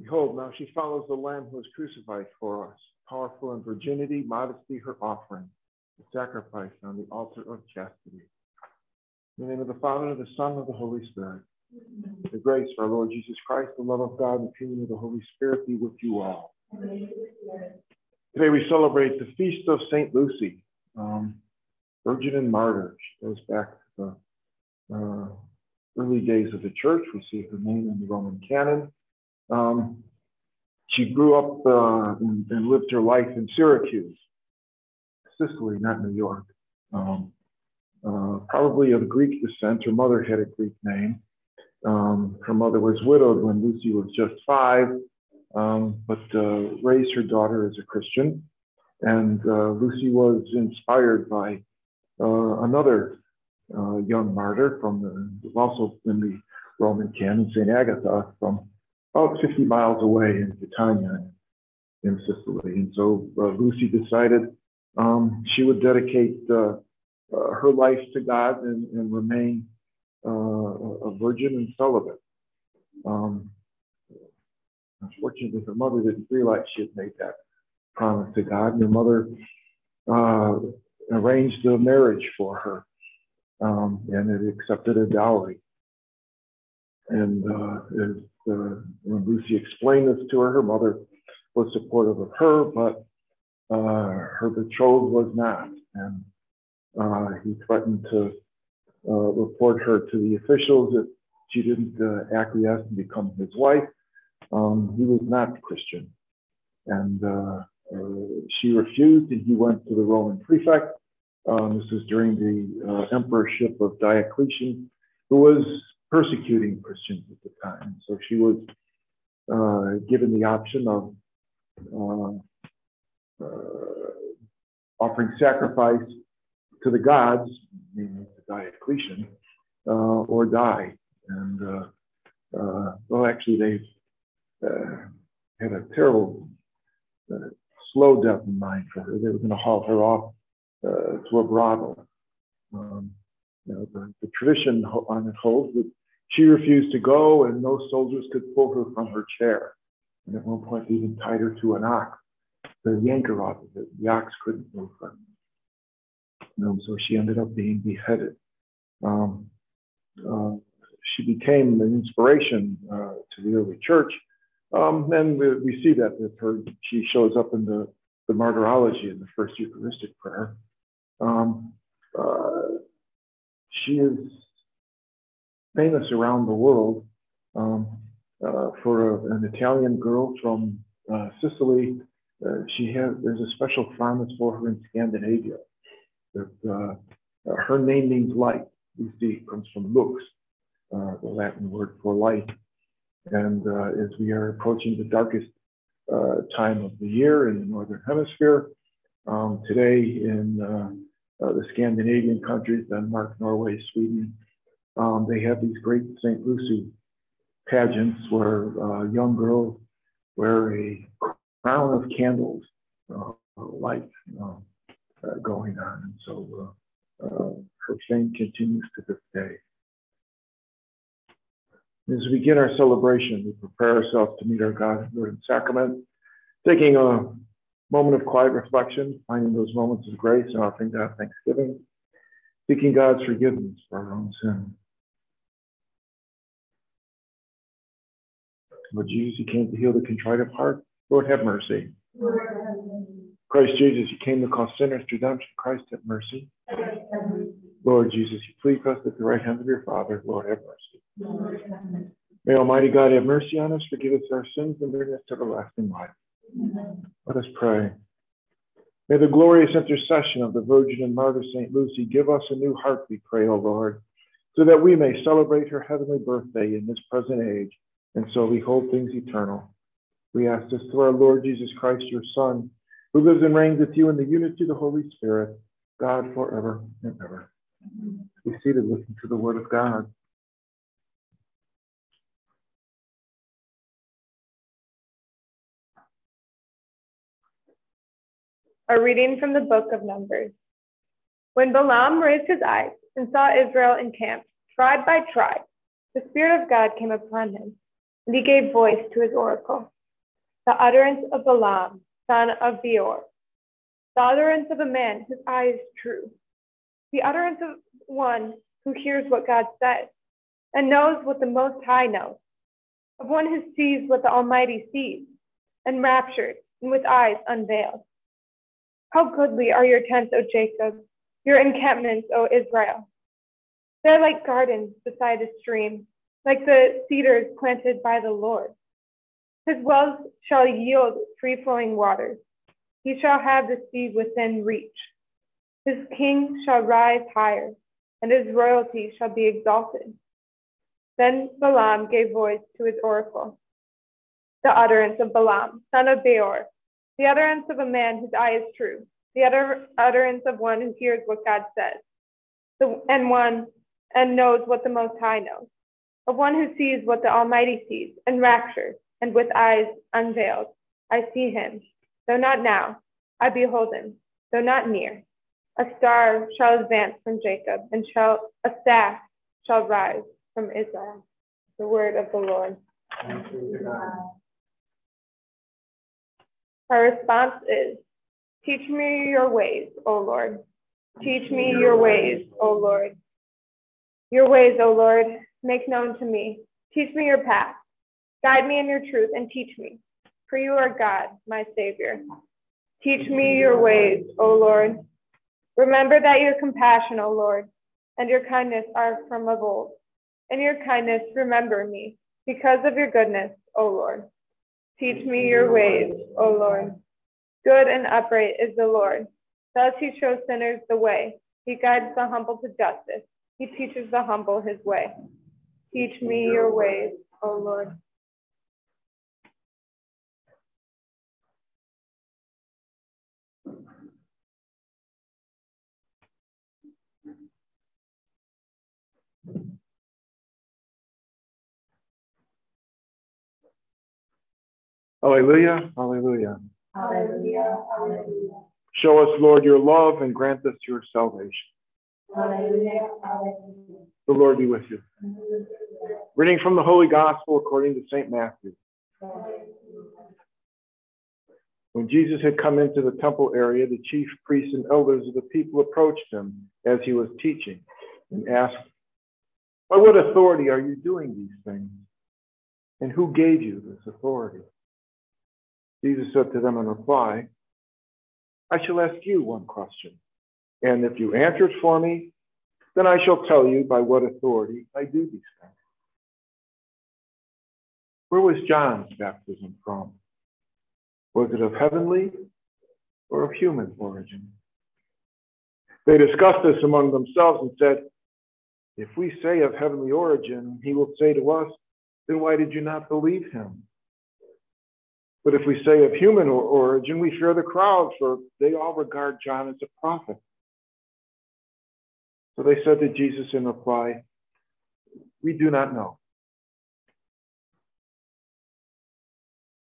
Behold, now she follows the Lamb who was crucified for us, powerful in virginity, modesty, her offering, the sacrifice on the altar of chastity. In the name of the Father, the Son, and of the Holy Spirit. The grace of our Lord Jesus Christ, the love of God, and the communion of the Holy Spirit be with you all. Today we celebrate the feast of St. Lucy, um, Virgin and Martyr. She goes back to the uh, early days of the church. We see her name in the Roman canon. Um, she grew up uh, and, and, lived her life in Syracuse, Sicily, not New York. Um, uh, probably of Greek descent. Her mother had a Greek name. Um, her mother was widowed when Lucy was just five, um, but uh, raised her daughter as a Christian. And uh, Lucy was inspired by uh, another uh, young martyr from the, also in the Roman canon, St. Agatha, from about 50 miles away in Catania in Sicily. And so uh, Lucy decided um, she would dedicate uh, uh, her life to God and, and remain uh, a virgin and celibate. Um, unfortunately, her mother didn't realize she had made that promise to God, and her mother uh, arranged a marriage for her um, and it accepted a dowry. And uh, uh, when Lucy explained this to her, her mother was supportive of her, but uh, her betrothed was not. And uh, he threatened to uh, report her to the officials if she didn't uh, acquiesce and become his wife. Um, he was not Christian. And she refused, and he went to the Roman prefect um, this was during the uh, emperorship of Diocletian, who was persecuting Christians at the time. So she was uh, given the option of uh, uh offering sacrifice to the gods, meaning to Diocletian, uh, or die. And uh, well, actually, they had a terrible slow death in mind for her. They were going to haul her off uh, to a brothel. Um, you know, the, the tradition on it holds that she refused to go and no soldiers could pull her from her chair. And at one point, they even tied her to an ox to yank her off of it. The ox couldn't move her. Know, so she ended up being beheaded. Um, uh, she became an inspiration uh, to the early church. Um, and we, we, see that with her, she shows up in the, the martyrology in the first Eucharistic prayer. Um, uh, she is famous around the world um, uh, for a, an Italian girl from uh, Sicily. Uh, she has there's a special fondness for her in Scandinavia. Uh, uh, her name means light. We see comes from lux, the Latin word for light. And as we are approaching the darkest time of the year in the northern hemisphere, um, today in uh, the Scandinavian countries, Denmark, Norway, Sweden, um, they have these great St. Lucy pageants where uh, young girls wear a crown of candles, uh, light uh, going on. And so uh, uh, her fame continues to this day. As we begin our celebration, we prepare ourselves to meet our God in and sacrament, taking a moment of quiet reflection, finding those moments of grace and offering God thanksgiving, seeking God's forgiveness for our own sin. Lord Jesus, you came to heal the contrite of heart. Lord, have mercy. Christ Jesus, you came to call sinners to redemption. Christ, have mercy. Lord Jesus, you plead for us at the right hand of your Father. Lord, have mercy. May Almighty God have mercy on us, forgive us our sins, and bring us to everlasting life. Let us pray. May the glorious intercession of the Virgin and Martyr St. Lucy give us a new heart, we pray, O Lord, so that we may celebrate her heavenly birthday in this present age, and so we hold things eternal. We ask this through our Lord Jesus Christ, your Son, who lives and reigns with you in the unity of the Holy Spirit, God forever and ever. Be seated, listen to the word of God. A reading from the book of Numbers. When Balaam raised his eyes and saw Israel encamped, tribe by tribe, the Spirit of God came upon him. And he gave voice to his oracle. The utterance of Balaam, son of Beor, the utterance of a man whose eye is true, the utterance of one who hears what God says and knows what the Most High knows, of one who sees what the Almighty sees, enraptured and with eyes unveiled. How goodly are your tents, O Jacob, your encampments, O Israel. They're like gardens beside a stream, like the cedars planted by the Lord. His wells shall yield free flowing waters. He shall have the sea within reach. His king shall rise higher, and his royalty shall be exalted. Then Balaam gave voice to his oracle. The utterance of Balaam, son of Beor, the utterance of a man whose eye is true, the utter, utterance of one who hears what God says, the, and one and knows what the Most High knows, of one who sees what the Almighty sees, enraptured, and with eyes unveiled. I see him, though not now. I behold him, though not near. A star shall advance from Jacob, and shall a staff shall rise from Israel. The word of the Lord. Our response is, Teach me your ways, O Lord. Teach me your ways, O Lord. Your ways, O Lord, make known to me. Teach me your path. Guide me in your truth and teach me, for you are God, my Savior. Teach me your ways, O Lord. Remember that your compassion, O Lord, and your kindness are from of old. In your kindness, remember me, because of your goodness, O Lord. Teach me your ways, O Lord. Good and upright is the Lord. Thus he shows sinners the way. He guides the humble to justice. He teaches the humble his way. Teach me your ways, O Lord. Hallelujah, hallelujah. Hallelujah, hallelujah. Show us, Lord, your love and grant us your salvation. Hallelujah, hallelujah. The Lord be with you. Reading from the Holy Gospel according to St. Matthew. When Jesus had come into the temple area, the chief priests and elders of the people approached him as he was teaching and asked, By what authority are you doing these things? And who gave you this authority? Jesus said to them in reply, I shall ask you one question, and if you answer it for me, then I shall tell you by what authority I do these things. Where was John's baptism from? Was it of heavenly or of human origin? They discussed this among themselves and said, If we say of heavenly origin, he will say to us, Then why did you not believe him? But if we say of human origin, we fear the crowd, for they all regard John as a prophet. So they said to Jesus in reply, We do not know.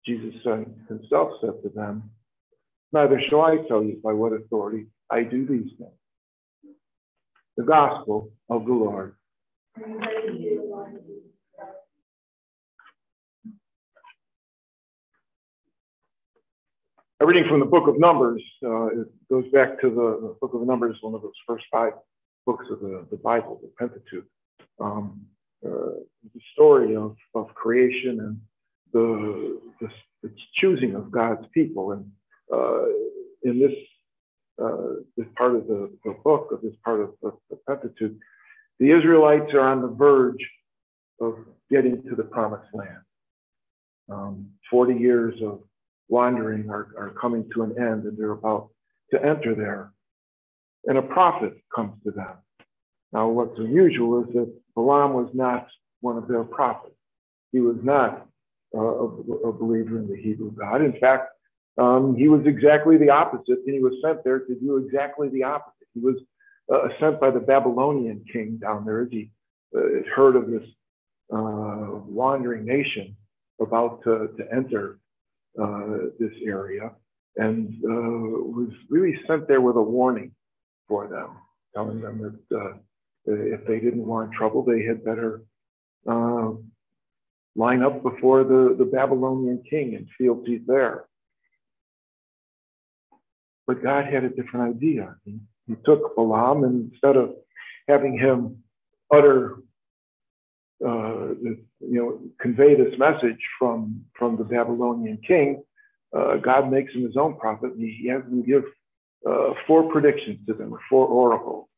Jesus himself said to them, Neither shall I tell you by what authority I do these things. The gospel of the Lord. A reading from the book of Numbers. Uh, it goes back to the, the, book of Numbers, one of those first five books of the, the Bible, the Pentateuch. Um, uh, the story of, of creation and the, the, the choosing of God's people. And uh, in this, uh, this part of the, the book, of this part of the, the Pentateuch, the Israelites are on the verge of getting to the promised land. Um, 40 years of wandering are, are coming to an end and they're about to enter there. And a prophet comes to them. Now, what's unusual is that Balaam was not one of their prophets. He was not uh, a, a, believer in the Hebrew God. In fact, um, he was exactly the opposite, and he was sent there to do exactly the opposite. He was uh, sent by the Babylonian king down there as he uh, heard of this uh, wandering nation about to, to enter uh, this area and uh, was really sent there with a warning for them, telling them that uh, if they didn't want trouble, they had better line up before the, the Babylonian king and fealty there. But God had a different idea. He, he took Balaam and instead of having him utter, uh, you know, convey this message from, from the Babylonian king, uh, God makes him his own prophet. And he has him give uh, four predictions to them, four oracles.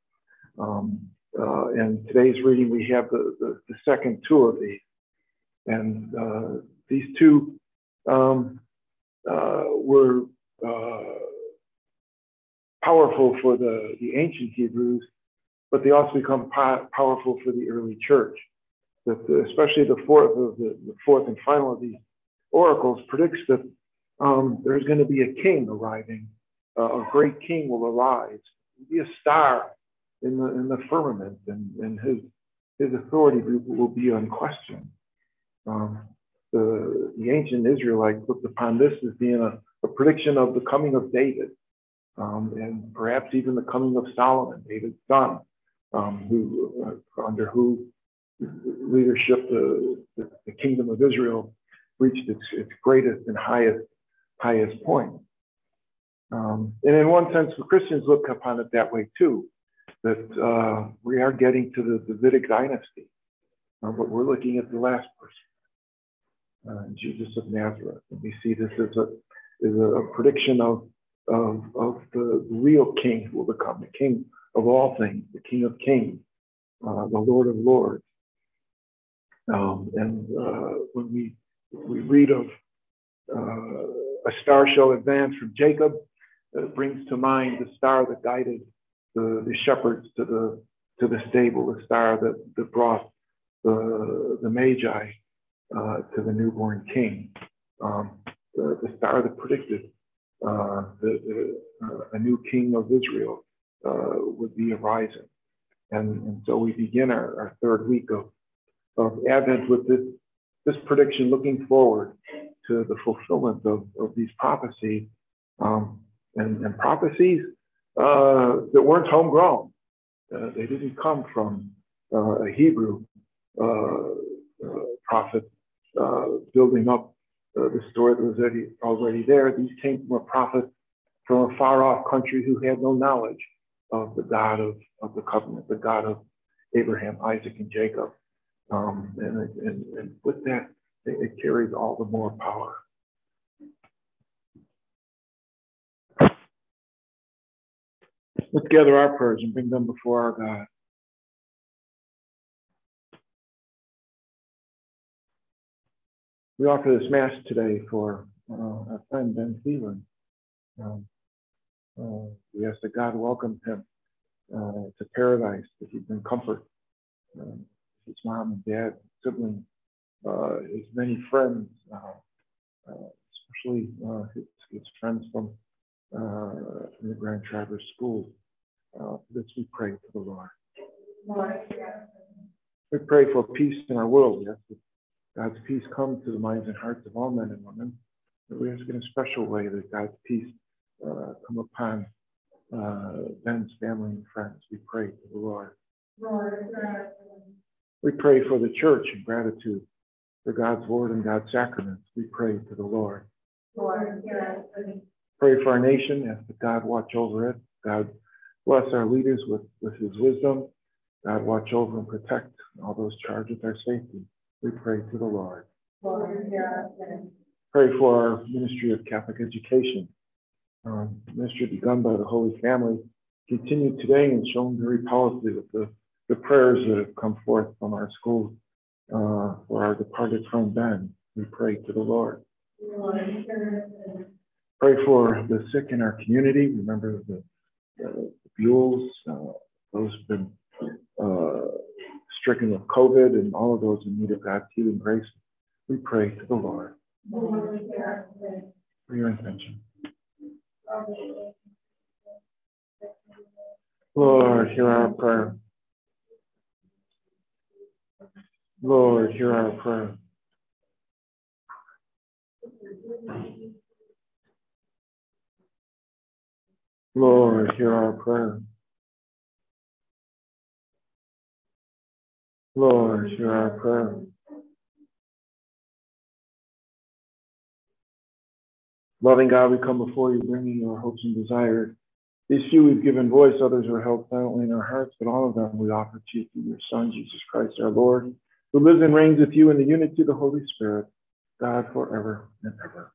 Um, uh, in today's reading, we have the, the, the, second two of these. And uh, these two um, uh, were uh, powerful for the, the ancient Hebrews, but they also become po- powerful for the early church. That especially the fourth, the, the fourth and final of these oracles predicts that um, there's going to be a king arriving. Uh, a great king will arise. Be a star in the in the firmament, and, and his his authority will be unquestioned. Um, the, the ancient Israelites looked upon this as being a, a prediction of the coming of David, um, and perhaps even the coming of Solomon, David's son, um, who uh, under whose leadership the, the, the, kingdom of Israel reached its, its greatest and highest highest point. Um, and in one sense, the Christians look upon it that way too, that uh, we are getting to the Davidic dynasty, uh, but we're looking at the last person, uh, Jesus of Nazareth. And we see this as a, as a prediction of, of, of the real king who will become the king of all things, the king of kings, uh, the Lord of lords. Um, and uh, when we, we read of uh, a star shall advance from Jacob. It brings to mind the star that guided the, the shepherds to the to the stable, the star that, that brought the, the Magi uh, to the newborn king, um, the, the, star that predicted uh, the uh, a new king of Israel uh, would be arising. And, and so we begin our, our third week of, of Advent with this, this prediction looking forward to the fulfillment of, of these prophecies um, and, and, prophecies uh, that weren't homegrown. Uh, they didn't come from uh, a Hebrew uh, uh, prophet uh, building up the story that was already, already there. These came from a prophet from a far off country who had no knowledge of the God of, of the covenant, the God of Abraham, Isaac, and Jacob. Um, and, and, and with that, it carries all the more power. Let's gather our prayers and bring them before our God. We offer this Mass today for uh, our friend Ben Thielen. Um, uh, we ask that God welcome him uh, to paradise, that he bring comfort. Um, his mom and dad, siblings, uh, his many friends, uh, uh, especially his, his, friends from, from the Grand Traverse School. This we pray to the Lord. Lord. We pray for peace in our world. Yes, God's peace come to the minds and hearts of all men and women. But we ask in a special way that God's peace uh, come upon uh, Ben's family and friends. We pray to the Lord. Lord. We pray for the church in gratitude for God's word and God's sacraments, we pray to the Lord. Lord, Pray for our nation, ask that God watch over it. God bless our leaders with, with his wisdom. God watch over and protect all those charged with our safety. We pray to the Lord. Lord Pray for our ministry of Catholic education. Um, ministry begun by the Holy Family, continued today and shown very powerfully with the, the prayers that have come forth from our schools uh, for our departed friend Ben. We pray to the Lord. Pray for the sick in our community. Remember the, the Buells, uh, those who've been uh, stricken with COVID, and all of those in need of God's healing grace. We pray to the Lord. For your intention. Lord, hear our prayer. Lord, hear our prayer. Lord, hear our prayer. Lord, hear our prayer. Loving God, we come before you, bringing our hopes and desires. These few we've given voice, others are held silently in our hearts, but all of them we offer to you through your Son, Jesus Christ, our Lord, who lives and reigns with you in the unity of the Holy Spirit, God forever and ever.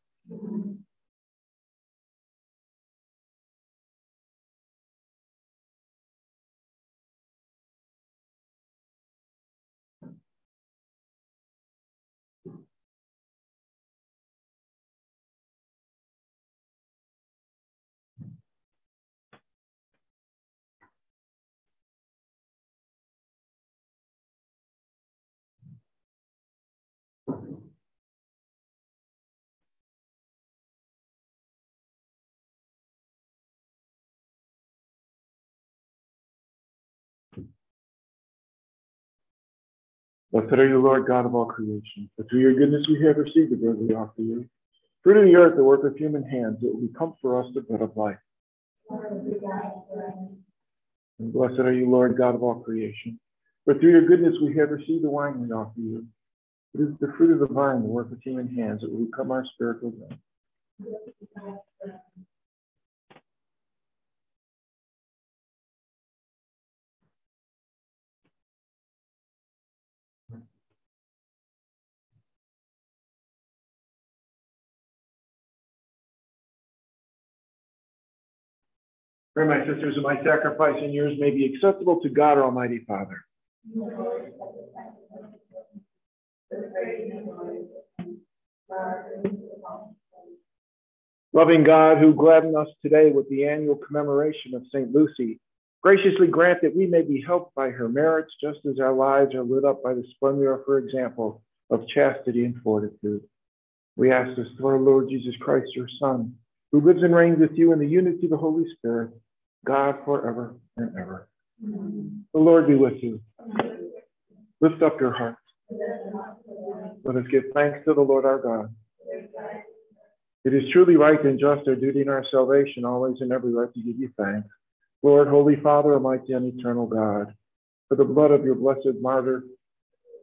Blessed are you, Lord God of all creation. For through your goodness we have received the bread we offer you. Fruit of the earth, the work of human hands, it will become for us the bread of life. And blessed are you, Lord God of all creation. For through your goodness we have received the wine we offer you. It is the fruit of the vine, the work of human hands, it will become our spiritual drink. Pray, my sisters, that my sacrifice and yours may be acceptable to God, our Almighty Father. Loving God, who gladdened us today with the annual commemoration of St. Lucy, graciously grant that we may be helped by her merits, just as our lives are lit up by the splendor of her example of chastity and fortitude. We ask this through our Lord Jesus Christ, your Son, who lives and reigns with you in the unity of the Holy Spirit, God forever and ever. The Lord be with you. Lift up your hearts. Let us give thanks to the Lord our God. It is truly right and just, our duty and our salvation, always and everywhere to give you thanks. Lord, Holy Father, Almighty and eternal God, for the blood of your blessed martyr,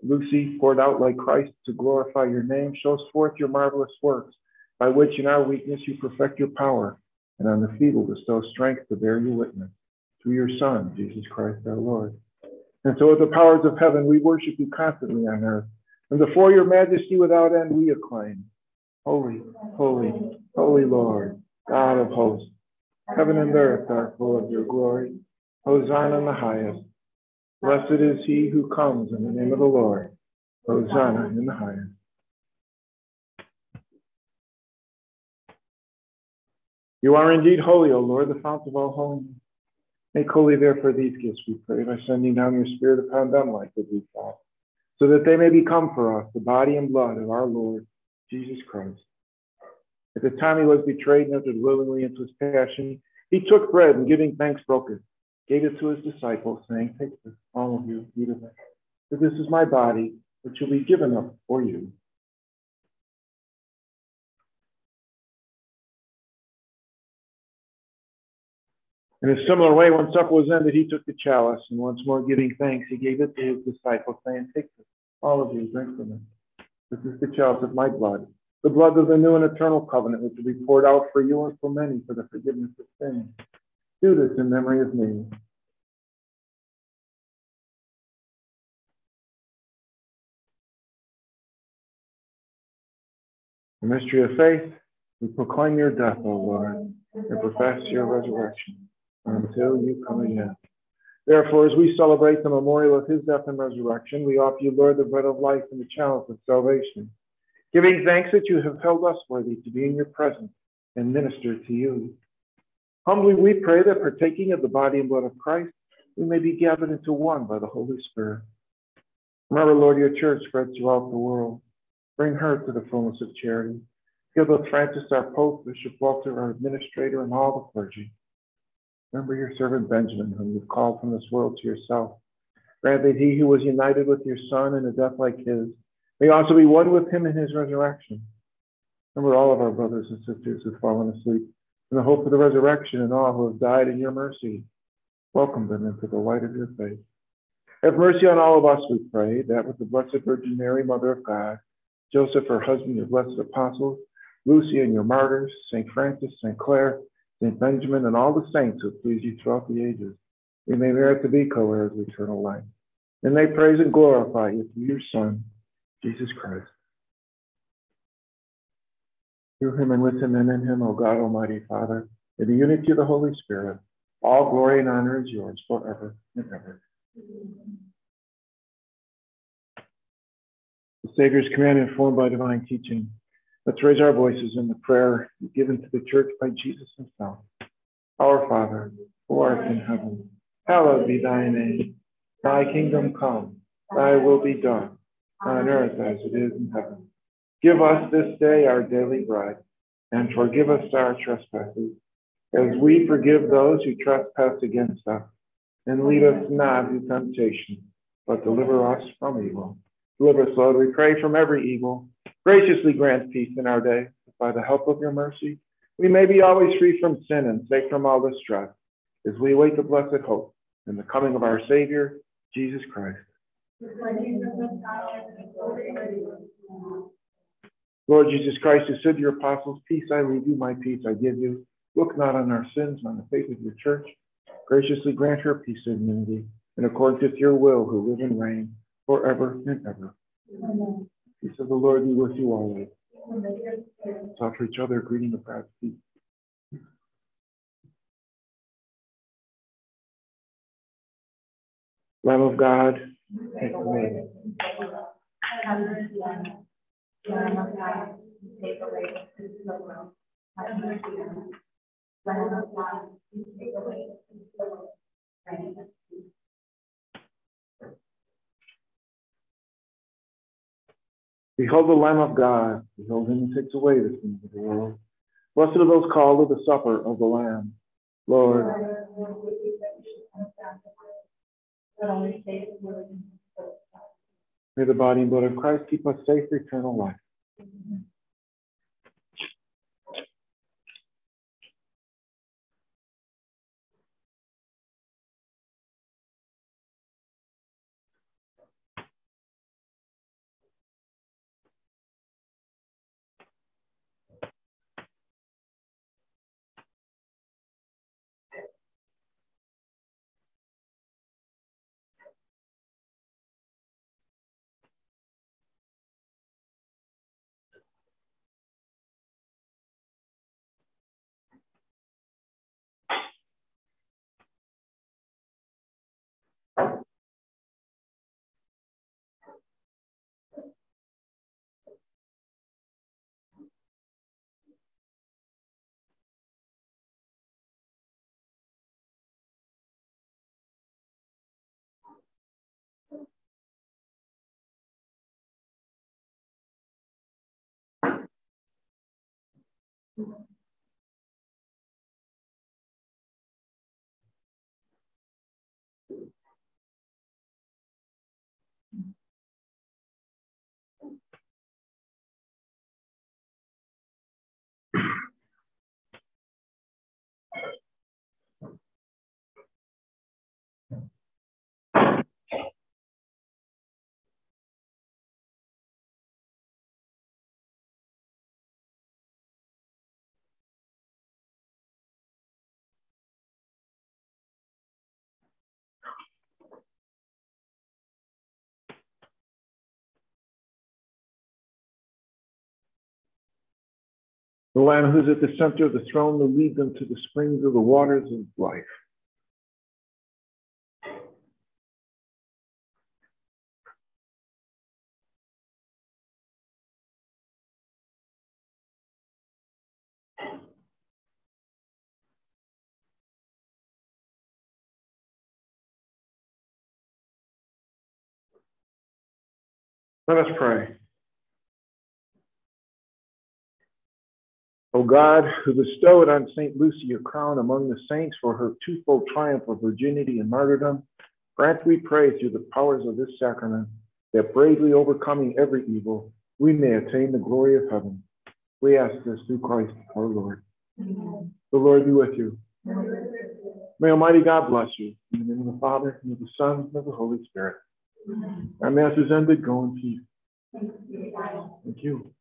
Lucy, poured out like Christ to glorify your name, shows forth your marvelous works, by which in our weakness you perfect your power, and on the feeble bestow strength to bear your witness. Through your Son, Jesus Christ our Lord. And so with the powers of heaven, we worship you constantly on earth. And before your majesty without end, we acclaim. Holy, holy, holy Lord, God of hosts. Heaven and earth are full of your glory. Hosanna in the highest. Blessed is he who comes in the name of the Lord. Hosanna in the highest. You are indeed holy, O Lord, the fount of all holiness. Make holy therefore these gifts, we pray, by sending down your Spirit upon them like the dew fall, so that they may become for us the body and blood of our Lord Jesus Christ. At the time he was betrayed and entered willingly into his passion, he took bread and giving thanks broke it, gave it to his disciples, saying, Take this, all of you, eat of it. For this is my body, which will be given up for you. In a similar way, when supper was ended, he took the chalice, and once more giving thanks, he gave it to his disciples, saying, Take this, all of you, drink from it. This is the chalice of my blood, the blood of the new and eternal covenant, which will be poured out for you and for many for the forgiveness of sins. Do this in memory of me. The mystery of faith, we proclaim your death, O Lord, and profess your resurrection until you come again. Therefore, as we celebrate the memorial of his death and resurrection, we offer you, Lord, the bread of life and the chalice of salvation, giving thanks that you have held us worthy to be in your presence and minister to you. Humbly we pray that partaking of the body and blood of Christ, we may be gathered into one by the Holy Spirit. Remember, Lord, your church spread throughout the world. Bring her to the fullness of charity. Give us Francis, our Pope, Bishop Walter, our administrator, and all the clergy. Remember your servant Benjamin, whom you've called from this world to yourself. Grant that he who was united with your Son in a death like his may also be one with him in his resurrection. Remember all of our brothers and sisters who've fallen asleep in the hope of the resurrection and all who have died in your mercy. Welcome them into the light of your faith. Have mercy on all of us, we pray, that with the Blessed Virgin Mary, Mother of God, Joseph, her husband, your blessed apostles, Lucy and your martyrs, St. Francis, St. Clare, St. Benjamin, and all the saints who please you throughout the ages. We may merit to be co-heirs of eternal life. And they praise and glorify you through your Son, Jesus Christ. Through him and with him and in him, O God, Almighty Father, in the unity of the Holy Spirit, all glory and honor is yours forever and ever. The Savior's command informed by divine teaching. Let's raise our voices in the prayer given to the church by Jesus himself. Our Father, who art in heaven, hallowed be thy name. Thy kingdom come, thy will be done, on earth as it is in heaven. Give us this day our daily bread, and forgive us our trespasses, as we forgive those who trespass against us. And lead us not into temptation, but deliver us from evil. Deliver us, Lord, we pray, from every evil. Graciously grant peace in our day, by the help of your mercy. We may be always free from sin and safe from all distress, as we await the blessed hope and the coming of our Savior, Jesus Christ. Lord Jesus Christ, who said to your apostles, Peace I leave you, my peace I give you. Look not on our sins, but on the faith of your church. Graciously grant her peace and unity, in accordance with your will, who live and reign forever and ever. Amen. Peace of the Lord be with you always. Talk to each other, greeting of God's. Lamb of God, take away. Lamb of God, take away the. Lamb of God, take away of the world. Grant us peace. Behold the Lamb of God. Behold him who takes away the sins of the world. Blessed are those called to the supper of the Lamb. Lord, may the body and blood of Christ keep us safe for eternal life. The Lamb who's at the center of the throne will lead them to the springs of the waters of life. Let us pray. O God, who bestowed on St. Lucy a crown among the saints for her twofold triumph of virginity and martyrdom, grant, we pray, through the powers of this sacrament, that bravely overcoming every evil, we may attain the glory of heaven. We ask this through Christ our Lord. Amen. The Lord be with you. May Almighty God bless you. In the name of the Father, and of the Son, and of the Holy Spirit. Amen. Our Mass is ended. Go in peace. Thank you.